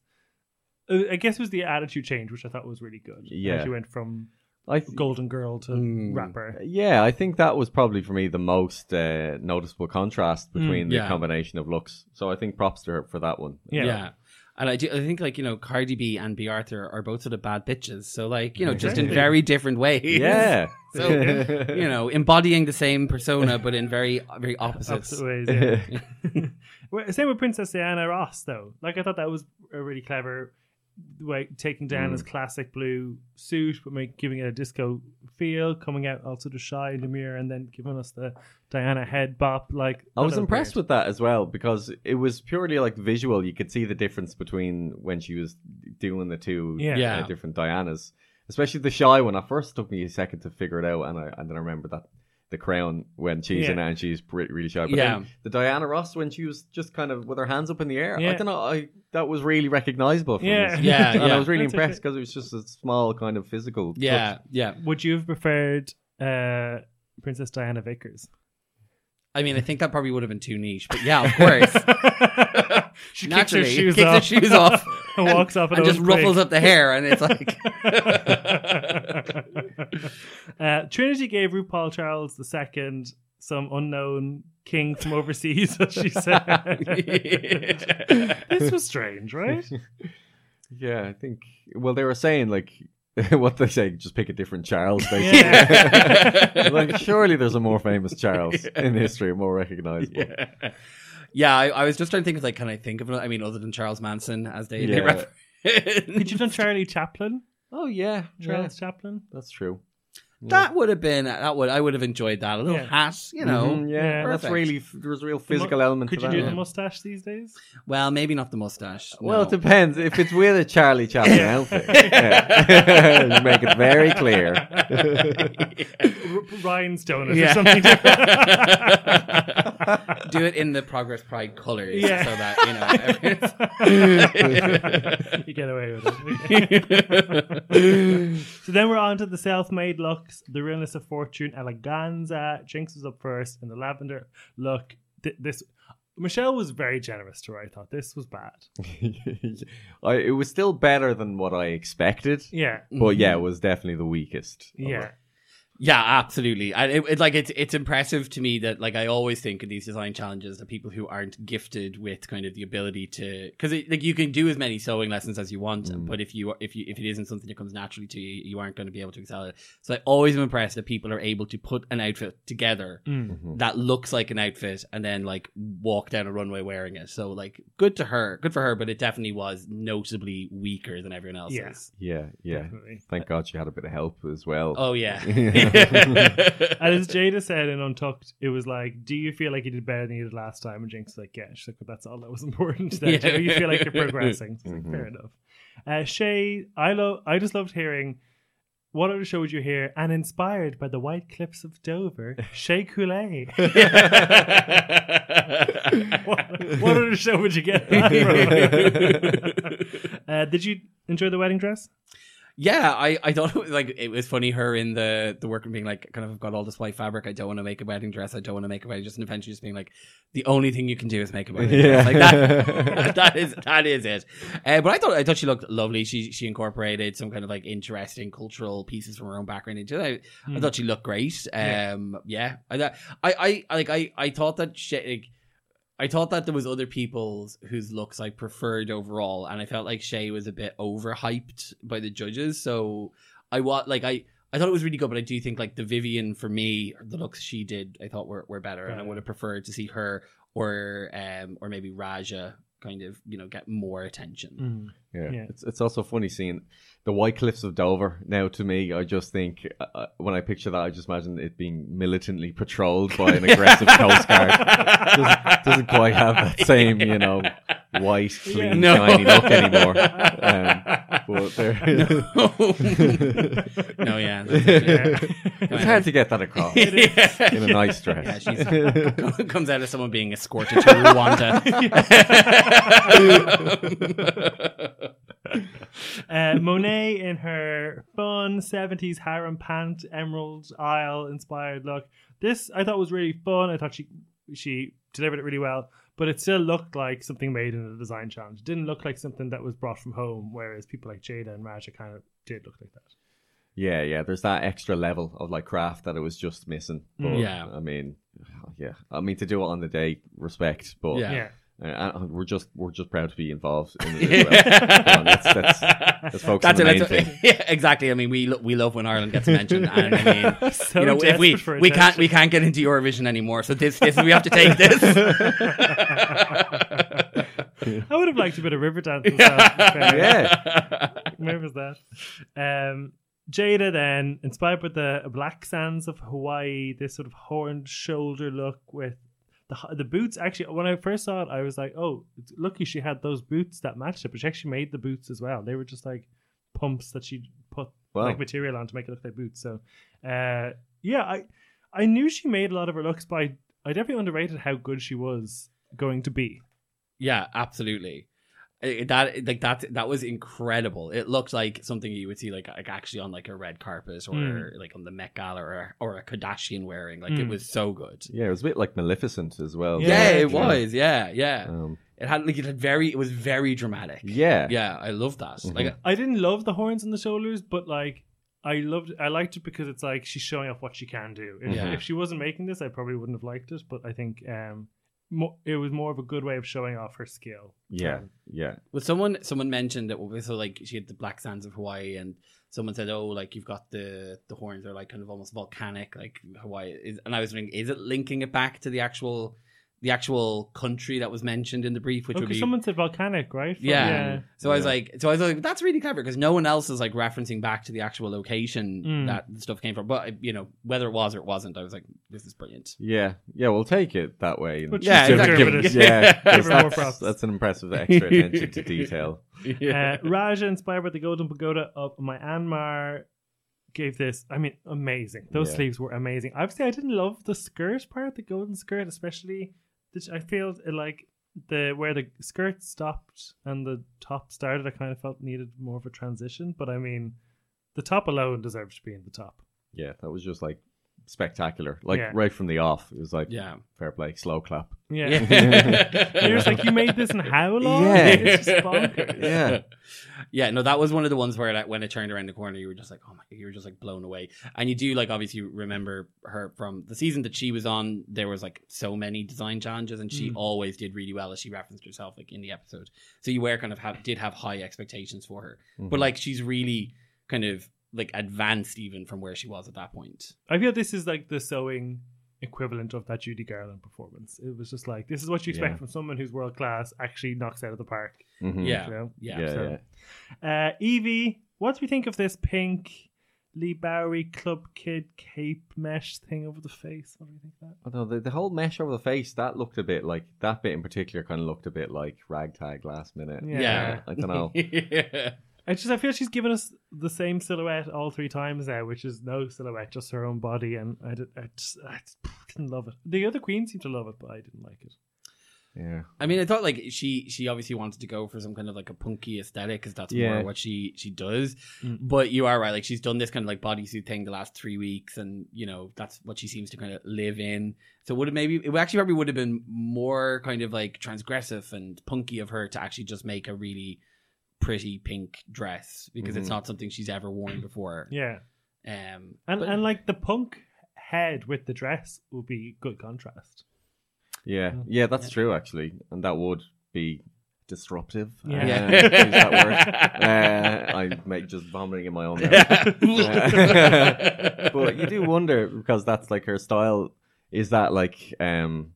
Uh, I guess it was the attitude change, which I thought was really good. Yeah. She went from I th- golden girl to Mm. rapper. Yeah, I think that was probably for me the most uh, noticeable contrast between the yeah. combination of looks. So I think props to her for that one. Yeah. Yeah. And I do, I think like you know Cardi B and B Arthur are both sort of bad bitches. So like you know just in very different ways. Yeah. So you know embodying the same persona but in very very opposites. Opposite ways, yeah. Well, Same with Princess Diana Ross, though. Like I thought that was a really clever way taking down Mm. classic blue suit, but make, giving it a disco feel, coming out also to shy in the mirror, and then giving us the Diana head bop. Like I was impressed great. with that as well because it was purely like visual. You could see the difference between when she was doing the two Yeah. uh, different Dianas, especially the shy one. At first, took me a second to figure it out, and I and then I remember that the crown when she's Yeah. in it and she's pre- really shy. But Yeah. then the Diana Ross when she was just kind of with her hands up in the air. I don't know. I that was really recognizable. From Yeah. this. Yeah, and yeah. I was really That's impressed because it was just a small kind of physical. touch. Yeah, yeah. Would you have preferred uh, Princess Diana Vickers? I mean, I think that probably would have been too niche, but yeah, of course. she kicks her shoes kicks her shoes off and walks off, and just ruffles up the hair, and it's like, uh, Trinity gave RuPaul Charles II some unknown king from overseas, as she said. this was strange, right? Yeah, I think. Well, they were saying like what they say, just pick a different Charles. Basically, Yeah. like surely there's a more famous Charles in history, more recognizable. yeah, yeah. I, I was just trying to think of like, can I think of it? I mean, other than Charles Manson, as they, they Yeah. refer- Could you have done Charlie Chaplin? Oh yeah, yeah, Charles Chaplin? that's true. That would have been that would I would have enjoyed that a little Yeah. hat, you know. Mhm, yeah, Yeah. that's Perfect. really there was a real The mu- physical element Could to you that. do yeah. the mustache these days? Well, maybe not the mustache. Well, no. it depends. If it's with a Charlie Chaplin outfit, yeah. you make it very clear. R- rhinestones or Yeah. something. do it in the Progress Pride colors, Yeah. so that you know. you get away with it. so then we're on to the self-made looks, the realness of fortune, eleganza. Jinx was up first in the lavender look. Th- This Michelle was very generous to her. I thought this was bad. I, it was still better than what I expected, Yeah, but yeah, mm-hmm. it was definitely the weakest. yeah, it. Yeah, absolutely. And it, it like it's it's impressive to me that like I always think in these design challenges that people who aren't gifted with kind of the ability to because like you can do as many sewing lessons as you want, Mm. but if you if you if it isn't something that comes naturally to you, you aren't going to be able to excel at it. So I always am impressed that people are able to put an outfit together Mm. Mhm. that looks like an outfit and then like walk down a runway wearing it. So like good to her, good for her, but it definitely was noticeably weaker than everyone else's. Yeah, yeah. definitely. Thank God she had a bit of help as well. Oh yeah. And as Jaida said in Untucked, it was like, "Do you feel like you did better than you did last time?" And Jinkx was like, "Yeah." She's like, "But that's all that was important." Then. Yeah. You feel like you're progressing. It's like, Mhm. Fair enough. Uh, Shea, I love. I just loved hearing. What other show would you hear? And inspired by the White Cliffs of Dover, Shea Couleé. what, what other show would you get that from? uh, did you enjoy the wedding dress? Yeah, I, I thought it was like it was funny her in the the workroom being like kind of I've got all this white fabric I don't want to make a wedding dress I don't want to make a wedding dress and eventually just being like the only thing you can do is make a wedding Yeah. dress like that that is that is it uh, but I thought I thought she looked lovely she she incorporated some kind of like interesting cultural pieces from her own background into it I, I Hmm. thought she looked great Yeah. um yeah, I, thought- I I like I I thought that she like I thought that there was other people's whose looks I preferred overall, and I felt like Shea was a bit overhyped by the judges. So I want like I I thought it was really good, but I do think like the Vivienne for me, the looks she did, I thought were, were better, and I would have preferred to see her or um or maybe Raja kind of you know get more attention. Yeah. Yeah. It's it's also funny seeing the White Cliffs of Dover. Now, to me, I just think uh, uh, when I picture that, I just imagine it being militantly patrolled by an aggressive Coast Guard. Doesn't, doesn't quite have that same, you know, white, clean, No. shiny look anymore. Um, but there, no, yeah, it's hard to get that across in a nice dress. Yeah, she's comes out of someone being escorted to Rwanda. Uh, Monét in her fun 70s harem pant, emerald isle inspired look. This I thought was really fun. I thought she she delivered it really well, but it still looked like something made in a design challenge. It didn't look like something that was brought from home, whereas people like Jaida and Raja kind of did look like that. Yeah, yeah. There's that extra level of like craft that it was just missing. But, Mm. Yeah. I mean, yeah. I mean to do it on the day, respect, but Yeah. Yeah. Uh, and we're just we're just proud to be involved in it as well. Come on, let's, let's, let's on the main it, thing. yeah, exactly. I mean, we lo- we love when Ireland gets mentioned, and I mean, So you know, if we we can't we can't get into Eurovision anymore, so this this we have to take this. I would have liked a bit of Riverdance. myself, to. Yeah. Where was that? Um, Jaida then, inspired by the Black Sands of Hawaii, this sort of horned shoulder look with the the boots. Actually, when I first saw it, I was like, "Oh, it's lucky she had those boots that matched it." But she actually made the boots as well. They were just like pumps that she put Wow. like material on to make it look like boots. So, uh, yeah, I I knew she made a lot of her looks, but I, I definitely underrated how good she was going to be. Yeah, absolutely. That like that that was incredible. It looked like something you would see like like actually on like a red carpet or Mm. like on the Met Gala or or a Kardashian wearing. Like it Mm. was so good. Yeah, it was a bit like Maleficent as well. Yeah, Yeah, it was. Yeah, yeah. Um, It had like it had very. It was very dramatic. yeah. yeah. I love that. Mhm. Like I didn't love the horns on the shoulders, but like I loved I liked it because it's like she's showing off what she can do. If, Yeah. if she wasn't making this, I probably wouldn't have liked it. But I think um, mo- it was more of a good way of showing off her skill. Yeah. Um, Yeah. Well, someone someone mentioned that so like she had the black sands of Hawaii, and someone said, "Oh, like you've got the the horns are like kind of almost volcanic, like Hawaii." Is, and I was wondering, is it linking it back to the actual the actual country that was mentioned in the brief, which would be someone said volcanic, right? yeah. So I was like, so I was like, that's really clever because no one else is like referencing back to the actual location Mm. that the stuff came from. But you know, whether it was or it wasn't, I was like, this is brilliant. Yeah. Yeah. We'll take it that way. But Yeah, exactly. give it yeah. Give 'cause her more that's, props. that's an impressive extra attention to detail. Uh, Raja, inspired by the Golden Pagoda of Myanmar, gave this. I mean, amazing. Those Yeah. sleeves were amazing. Obviously, I didn't love the skirt part, the golden skirt, especially the- I feel uh, like the where the skirt stopped and the top started. I kind of felt needed more of a transition, but I mean, the top alone deserves to be in the top. Yeah, that was just like spectacular. Like Yeah. right from the off, it was like Yeah. fair play, slow clap. Yeah, Yeah. and you're just like, you made this in how long? Yeah. it's just bonkers. Yeah. yeah, no, that was one of the ones where like, when it turned around the corner, you were just like, oh my, god, you were just like blown away. And you do like obviously remember her from the season that she was on. There was like so many design challenges, and she Mm. always did really well as she referenced herself like in the episode. So you were kind of have did have high expectations for her, Mm-hmm. but like she's really kind of like advanced even from where she was at that point. I feel this is like the sewing equivalent of that Judy Garland performance. It was just like this is what you expect Yeah. from someone who's world class, actually knocks out of the park. Mhm. Yeah, You know? yeah, yeah, so- yeah. Uh, Yvie, what do we think of this pink Leigh Bowery Club Kid cape mesh thing over the face? What do you think of that? Although the, the whole mesh over the face, that looked a bit like that bit in particular kind of looked a bit like ragtag last minute. Yeah. Yeah. I don't know. yeah. I just I feel she's given us the same silhouette all three times now, which is no silhouette, just her own body, and I, did, I just I didn't love it. The other queens seemed to love it, but I didn't like it. Yeah. I mean, I thought like she she obviously wanted to go for some kind of like a punky aesthetic because that's Yeah. more what she she does. Mm. But you are right; like she's done this kind of like bodysuit thing the last three weeks, and you know that's what she seems to kind of live in. So would it maybe it actually probably would have been more kind of like transgressive and punky of her to actually just make a really pretty pink dress because it's Mhm. not something she's ever worn before. Yeah, Um, and but- and like the punk head with the dress would be good contrast. Yeah. Mm. Yeah, that's Yeah. true actually. And that would be disruptive. Yeah. Uh, that word. Uh, I make just vomiting in my own mouth. but you do wonder because that's like her style. Is that like um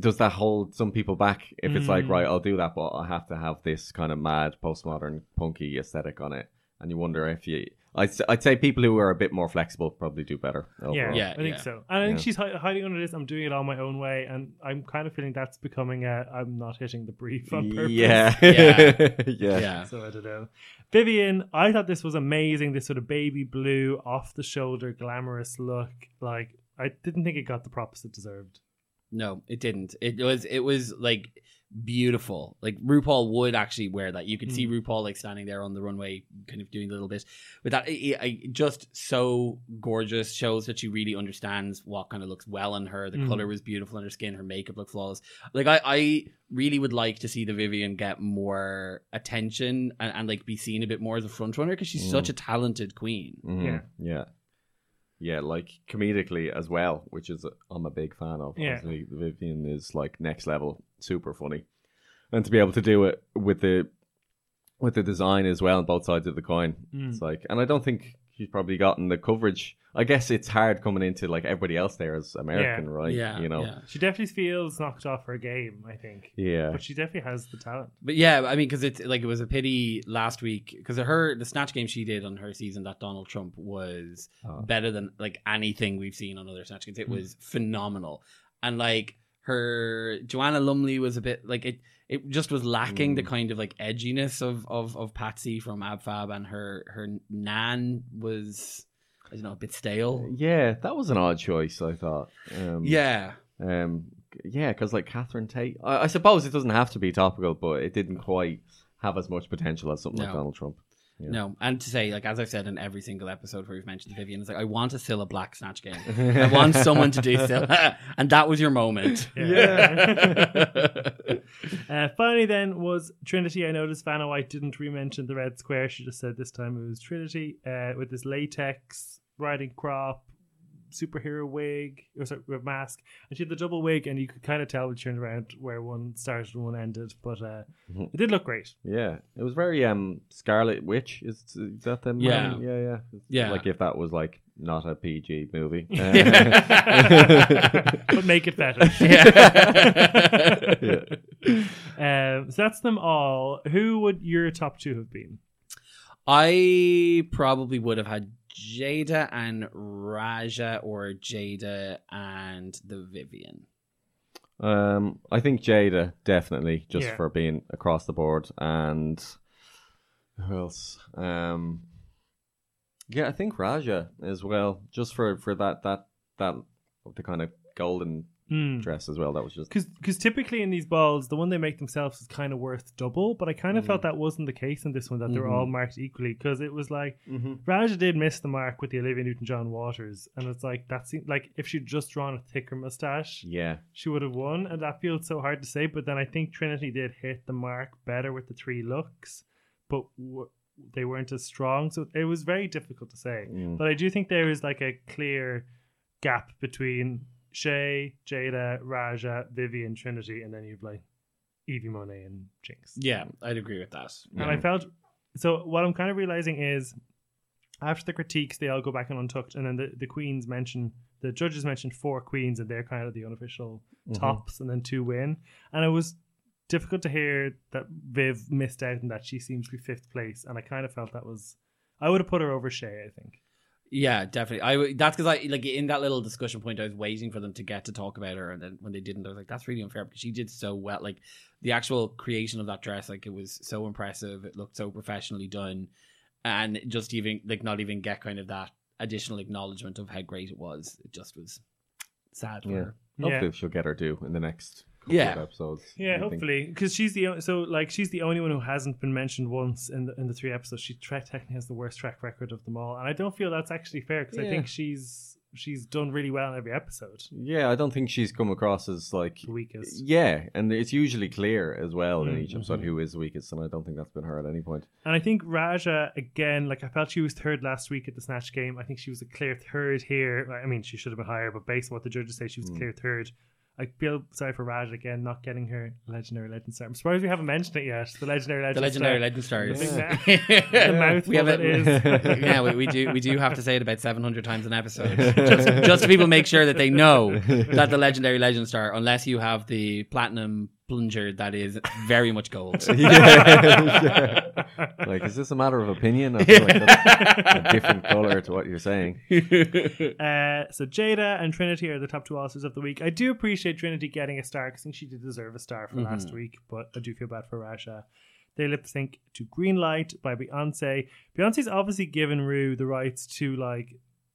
does that hold some people back if it's like Mm. right I'll do that but I have to have this kind of mad postmodern punky aesthetic on it and you wonder if you I'd, s- I'd say people who are a bit more flexible probably do better overall. Yeah, Yeah, I think yeah. so. And I think Yeah. she's hi- hiding under this. I'm doing it all my own way, and I'm kind of feeling that's becoming a I'm not hitting the brief on purpose. yeah Yeah. yeah yeah. So I don't know. Vivienne, I thought this was amazing. This sort of baby blue, off the shoulder, glamorous look. Like I didn't think it got the props it deserved. No, it didn't. It was it was like beautiful. Like RuPaul would actually wear that. You could see Mm. RuPaul like standing there on the runway, kind of doing a little bit with that. It, it- just so gorgeous. Shows that she really understands what kind of looks well on her. The Mm. color was beautiful on her skin. Her makeup looked flawless. Like I, I really would like to see the Vivienne get more attention and, and like be seen a bit more as a front runner because she's Mm. such a talented queen. Mhm. Yeah. yeah yeah like comedically as well which is I'm a big fan of Yeah. Obviously, Vivienne is like next level super funny and to be able to do it with the with the design as well on both sides of the coin Mm. it's like and I don't think she's probably gotten the coverage I guess it's hard coming into like everybody else there as American right Yeah, you know yeah. She definitely feels knocked off her game. I think, yeah but she definitely has the talent. But yeah, I mean, because it's like it was a pity last week because her the snatch game she did on her season that Donald Trump was Oh. better than like anything we've seen on other snatch games. It hmm. was phenomenal, and like her Joanna Lumley was a bit like it. It just was lacking the Mm. kind of like edginess of of of Patsy from Ab Fab, and her her Nan was I don't know a bit stale. yeah that was an odd choice I thought um, Yeah, Um, yeah, because like Catherine Tate, I, I suppose it doesn't have to be topical, but it didn't quite have as much potential as something like Donald Trump. Yeah. No, and to say, like as I've said in every single episode where we've mentioned Vivienne, it's like I want to still a Cilla Black snatch game. I want someone to do Cilla, and that was your moment. Yeah. Uh, finally, then was Trinity. I noticed Vanna White didn't re-mention the red square. She just said this time it was Trinity uh, with this latex riding crop, superhero wig or sorry, with mask, and she had the double wig, and you could kind of tell when she turned around where one started and one ended. But uh, Mhm. it did look great. yeah, it was very um Scarlet Witch. Is, is that them? Yeah. man? yeah, yeah, Yeah. Like if that was like not a PG movie. Uh, but make it better. um, so that's them all. Who would your top two have been? I probably would have had Jaida and Raja, or Jaida and the Vivienne. Um, I think Jaida definitely just Yeah. for being across the board, and who else? Um, yeah, I think Raja as well, just for for that that that the kind of golden Mm. dress as well. That was just Because typically in these balls, the one they make themselves is kind of worth double, but I kind of Mm. felt that wasn't the case in this one, that they're all marked equally. Because it was like, Mm-hmm. Raja did miss the mark with the Olivia Newton John Waters, and it's like, that seemed like if she'd just drawn a thicker mustache, yeah. she would have won, and that feels so hard to say. But then I think Trinity did hit the mark better with the three looks, but w- they weren't as strong, so it was very difficult to say. Mm. But I do think there is like a clear gap between Shea, Jaida, Raja, Vivienne, Trinity, and then you've like Yvie Monét and Jinkx. Yeah, I'd agree with that. And I felt so. What I'm kind of realizing is after the critiques, they all go back and untucked, and then the, the queens mention the judges mentioned four queens, and they're kind of the unofficial Mhm. tops, and then two win. And it was difficult to hear that Viv missed out and that she seems to be fifth place, and I kind of felt that was. I would have put her over Shea, I think. Yeah, definitely. I w- that's because I like in that little discussion point, I was waiting for them to get to talk about her, and then when they didn't, I was like, "That's really unfair," because she did so well. Like the actual creation of that dress, like it was so impressive. It looked so professionally done, and just even like not even get kind of that additional acknowledgement of how great it was. It just was sad for Yeah. her. Hopefully Yeah. she'll get her due in the next couple Yeah. of episodes. Yeah, hopefully, because she's the so like she's the only one who hasn't been mentioned once in the in the three episodes. She tra- technically has the worst track record of them all, and I don't feel that's actually fair because I think she's she's done really well in every episode. Yeah, I don't think she's come across as like The weakest, Yeah, and it's usually clear as well in Mm, each episode who is weakest, and I don't think that's been her at any point. and I think Raja again. Like I felt she was third last week at the snatch game. I think she was a clear third here. I mean, she should have been higher, but based on what the judges say, she was Mm. clear third. I feel sorry for Raj again, not getting her legendary legend star. I'm surprised we haven't mentioned it yet. The legendary legend, The legendary star. legend stars. The the mouthful we have it it. is. yeah, we, we do. We do have to say it about seven hundred times an episode, just, just so people make sure that they know that the legendary legend star, unless you have the platinum plunger that is very much gold. yeah. Like, is this a matter of opinion? I feel like that's a different color to what you're saying. Uh, so Jaida and Trinity are the top two Oscars of the week. I do appreciate Trinity getting a star 'cause I think she did deserve a star for last Mhm. week, but I do feel bad for Raja. They lip sync to Green Light by Beyonce. Beyonce's obviously given Ru the rights to like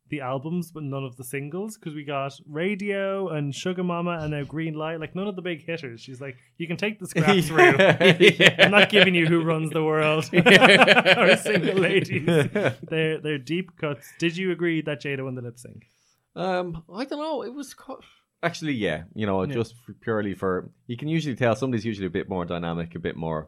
the albums, but none of the singles because we got Radio and Sugar Mama and now Green Light. Like none of the big hitters. She's like, you can take the scraps, Ru. I'm not giving you Who Runs the World or Single Ladies. They're they're deep cuts. Did you agree that Jaida won the lip sync? Um, I don't know. It was co- actually, yeah. You know, Yeah. just purely for you can usually tell somebody's usually a bit more dynamic, a bit more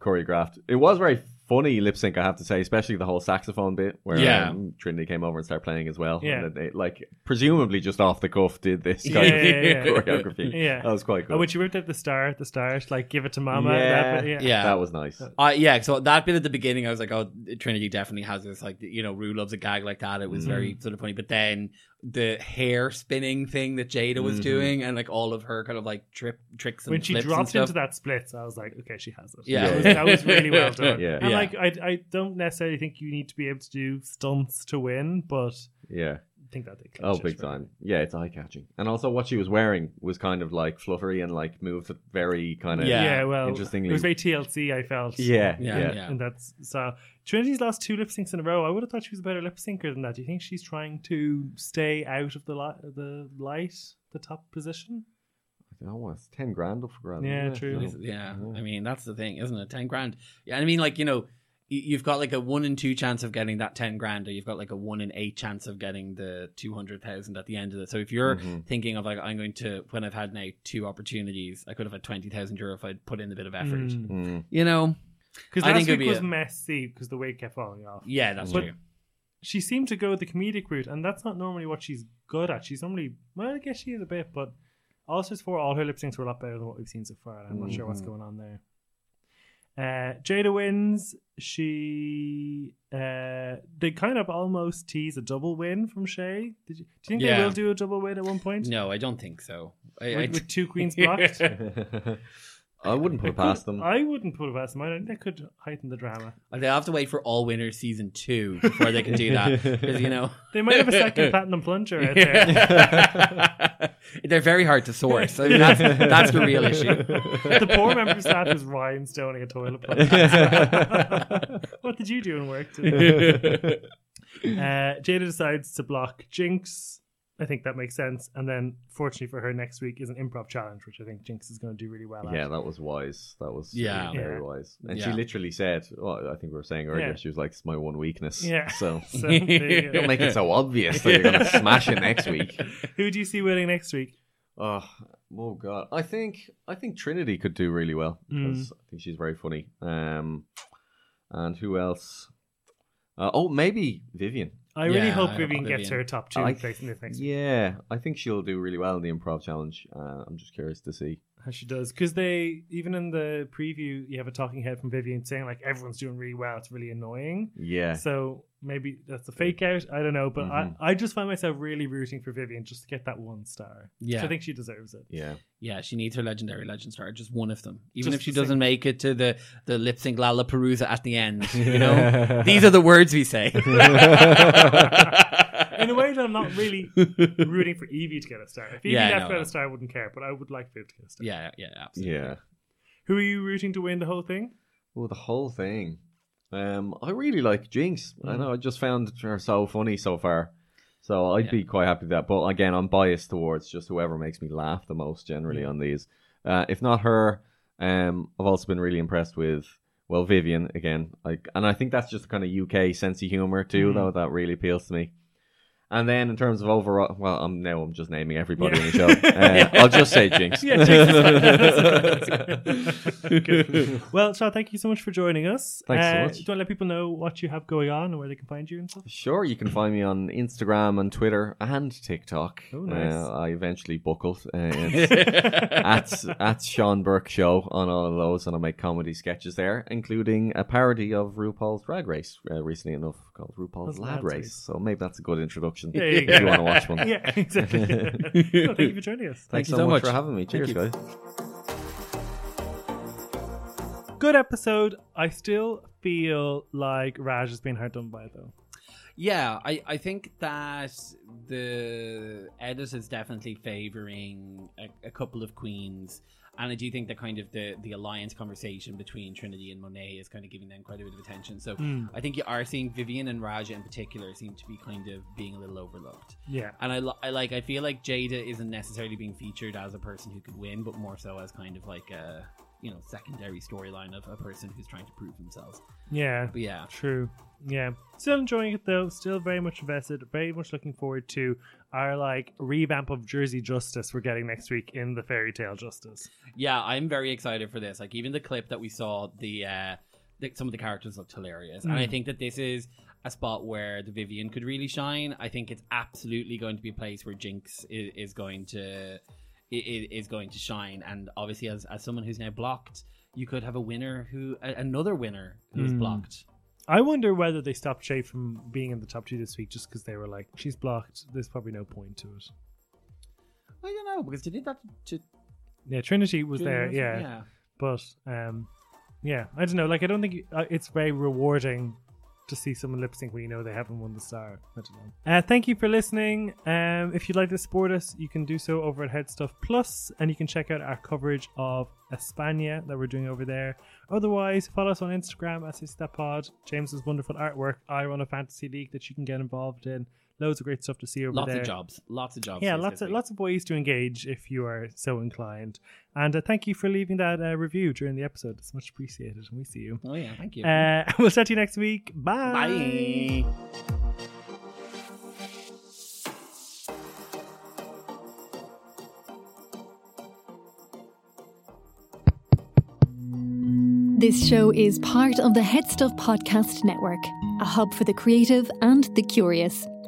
choreographed. It was very funny lip sync, I have to say, especially the whole saxophone bit where Yeah. um, Trinity came over and started playing as well. Yeah. and they, like presumably just off the cuff did this Yeah, kind yeah, of yeah. choreography. Yeah. that was quite good. Oh, cool. when she worked at the star, at the start, like give it to Mama. Yeah. that yeah. Yeah. that was nice. Uh, yeah, so that bit at the beginning, I was like, oh, Trinity definitely has this, like, you know, Ru loves a gag like that. It was very sort of funny. But then the hair spinning thing that Jaida was Mhm. doing and, like, all of her kind of, like, trip tricks and When she flips and dropped stuff. into that splits, I was like, okay, she has it. Yeah. that was, that was really well done. Yeah. and Yeah. like, I, I don't necessarily think you need to be able to do stunts to win, but Yeah. I think that they. Oh, big for her. time. Yeah, it's eye catching. And also what she was wearing was kind of like fluttery and like moved very kind of Yeah. Yeah, well, Interestingly- it was very TLC. I felt. Yeah, Yeah, yeah. yeah. And that's so. Trinity's lost two lip syncs in a row. I would have thought she was a better lip syncer than that. Do you think she's trying to stay out of the light, the light, the top position? Oh, it's ten grand up for grand. Yeah, true. Yeah, Yeah. I mean that's the thing, isn't it? Ten grand. Yeah, I mean, like you know, y- you've got like a one in two chance of getting that ten grand, or you've got like a one in eight chance of getting the two hundred thousand at the end of it. So if you're Mhm. thinking of like I'm going to when I've had now two opportunities, I could have had twenty thousand euro if I'd put in a bit of effort. Mm. Mm. You know, Because I last think it'd week be was a- messy because the weight kept falling off. yeah, that's But- true. She seemed to go the comedic route, and that's not normally what she's good at. She's normally, well, I guess she is a bit, but All for 4, all her lip syncs were a lot better than what we've seen so far. I'm not sure what's going on there. Uh, Jaida wins. She uh, they kind of almost tease a double win from Shea. Did you, do you think Yeah. they will do a double win at one point? No, I don't think so. I, with, I, with two queens blocked. I wouldn't put it past them. I wouldn't put it past them. I think that could heighten the drama. they have to wait for All Winners season two before they can do that because you know They might have a second platinum plunger out there. they're very hard to source. I mean, that's that's the real issue. the poor member of staff is rhinestoning a toilet plunger. what did you do in work today? Uh, Jaida decides to block Jinkx. I think that makes sense. And then, fortunately for her, next week is an improv challenge, which I think Jinkx is going to do really well. Yeah, at. that was wise. That was Yeah. very Yeah. wise. And she literally said, well, I think we were saying earlier, Yeah. she was like, "It's my one weakness." Yeah. So So, there you go. don't make it so obvious that you're going to smash it next week. Who do you see winning next week? Oh, oh God! I think I think Trinity could do really well Mm. because I think she's very funny. Um, and who else? Uh, oh, maybe Vivienne. I really Yeah, hope I hope Vivienne gets Vivienne. her top two I- place in this next. Yeah, I think she'll do really well in the improv challenge. Uh, I'm just curious to see. How she does. Because they, even in the preview, you have a talking head from Vivienne saying, like, everyone's doing really well. It's really annoying. Yeah, So maybe that's a fake out. I don't know. But Mhm. I, I just find myself really rooting for Vivienne just to get that one star. Yeah. I think she deserves it. yeah. Yeah, she needs her legendary legend star, just one of them. Even Just if she doesn't make it to the, the lip sync Lollapalooza at the end, you know? These are the words we say. In a way that I'm not really rooting for Yvie to get a star. If Yvie Yeah, left no, without no. a star, I wouldn't care. But I would like Viv to get a star. Yeah, yeah, absolutely. Yeah. Who are you rooting to win the whole thing? Well, the whole thing. Um, I really like Jinkx. I Mm. know. I just found her so funny so far. So I'd Yeah. be quite happy with that. But again, I'm biased towards just whoever makes me laugh the most generally Mm. on these. Uh, if not her, um, I've also been really impressed with well Vivienne again. Like, and I think that's just kind of UK sense of humor too, Mm. though. That really appeals to me. And then in terms of overall, well, I'm now I'm just naming everybody Yeah. in the show. Uh, I'll just say Jinkx. Yeah, Jinkx is fine. Good. Well, Sean, thank you so much for joining us. Thanks so Uh, much. Do you want to let people know what you have going on and where they can find you and stuff? Sure, you can find me on Instagram and Twitter and TikTok. Oh, nice. Uh, I eventually buckled. Uh, at, at Sean Burke Show on all of those, and I make comedy sketches there, including a parody of RuPaul's Drag Race uh, recently enough called RuPaul's That's Lad Race. Race. So maybe that's a good introduction There you if go. you want to watch one. Yeah, exactly. Cool, thank you for joining us. Thanks you so, so much much. for having me. Cheers, guys. Good episode. I still feel like Raj has been hard done by though. Yeah, I, I think that the edit is definitely favoring a, a couple of queens. And I do think that kind of the, the alliance conversation between Trinity and Monét is kind of giving them quite a bit of attention. So Hmm. I think you are seeing Vivienne and Raja in particular seem to be kind of being a little overlooked. Yeah. And I, I like I feel like Jaida isn't necessarily being featured as a person who could win, but more so as kind of like a you know secondary storyline of a person who's trying to prove themselves. Yeah. But yeah, True. Yeah. Still enjoying it though. Still very much invested. Very much looking forward to our like revamp of Jersey Justice we're getting next week in the Fairy Tale Justice. yeah, I'm very excited for this. Like even the clip that we saw, the uh, the, some of the characters looked hilarious, and I Mm. think that this is a spot where the Vivienne could really shine. I think it's absolutely going to be a place where Jinkx is, is going to i- i- is going to shine, and obviously as as someone who's now blocked. You could have a winner who, another winner who's Mm. blocked. I wonder whether they stopped Shea from being in the top two this week just because they were like, she's blocked. There's probably no point to it. I don't know because they did that to Yeah, Trinity was there. Yeah. yeah. But um, yeah, I don't know. Like, I don't think uh, it's very rewarding to see someone lip sync when you know they haven't won the star. I don't know. Uh, thank you for listening. Um, if you'd like to support us, you can do so over at Headstuff Plus, and you can check out our coverage of Espana that we're doing over there. Otherwise, follow us on Instagram at SistaPod. James's wonderful artwork. I run a fantasy league that you can get involved in. Loads of great stuff to see over Lots there. of jobs. Lots of jobs. Yeah, lots of week. lots of ways to engage if you are so inclined. And uh, thank you for leaving that uh, review during the episode. It's much appreciated. And we see you. Oh yeah, thank you. Uh, we'll chat to you next week. Bye. Bye. This show is part of the Head Stuff Podcast Network, a hub for the creative and the curious.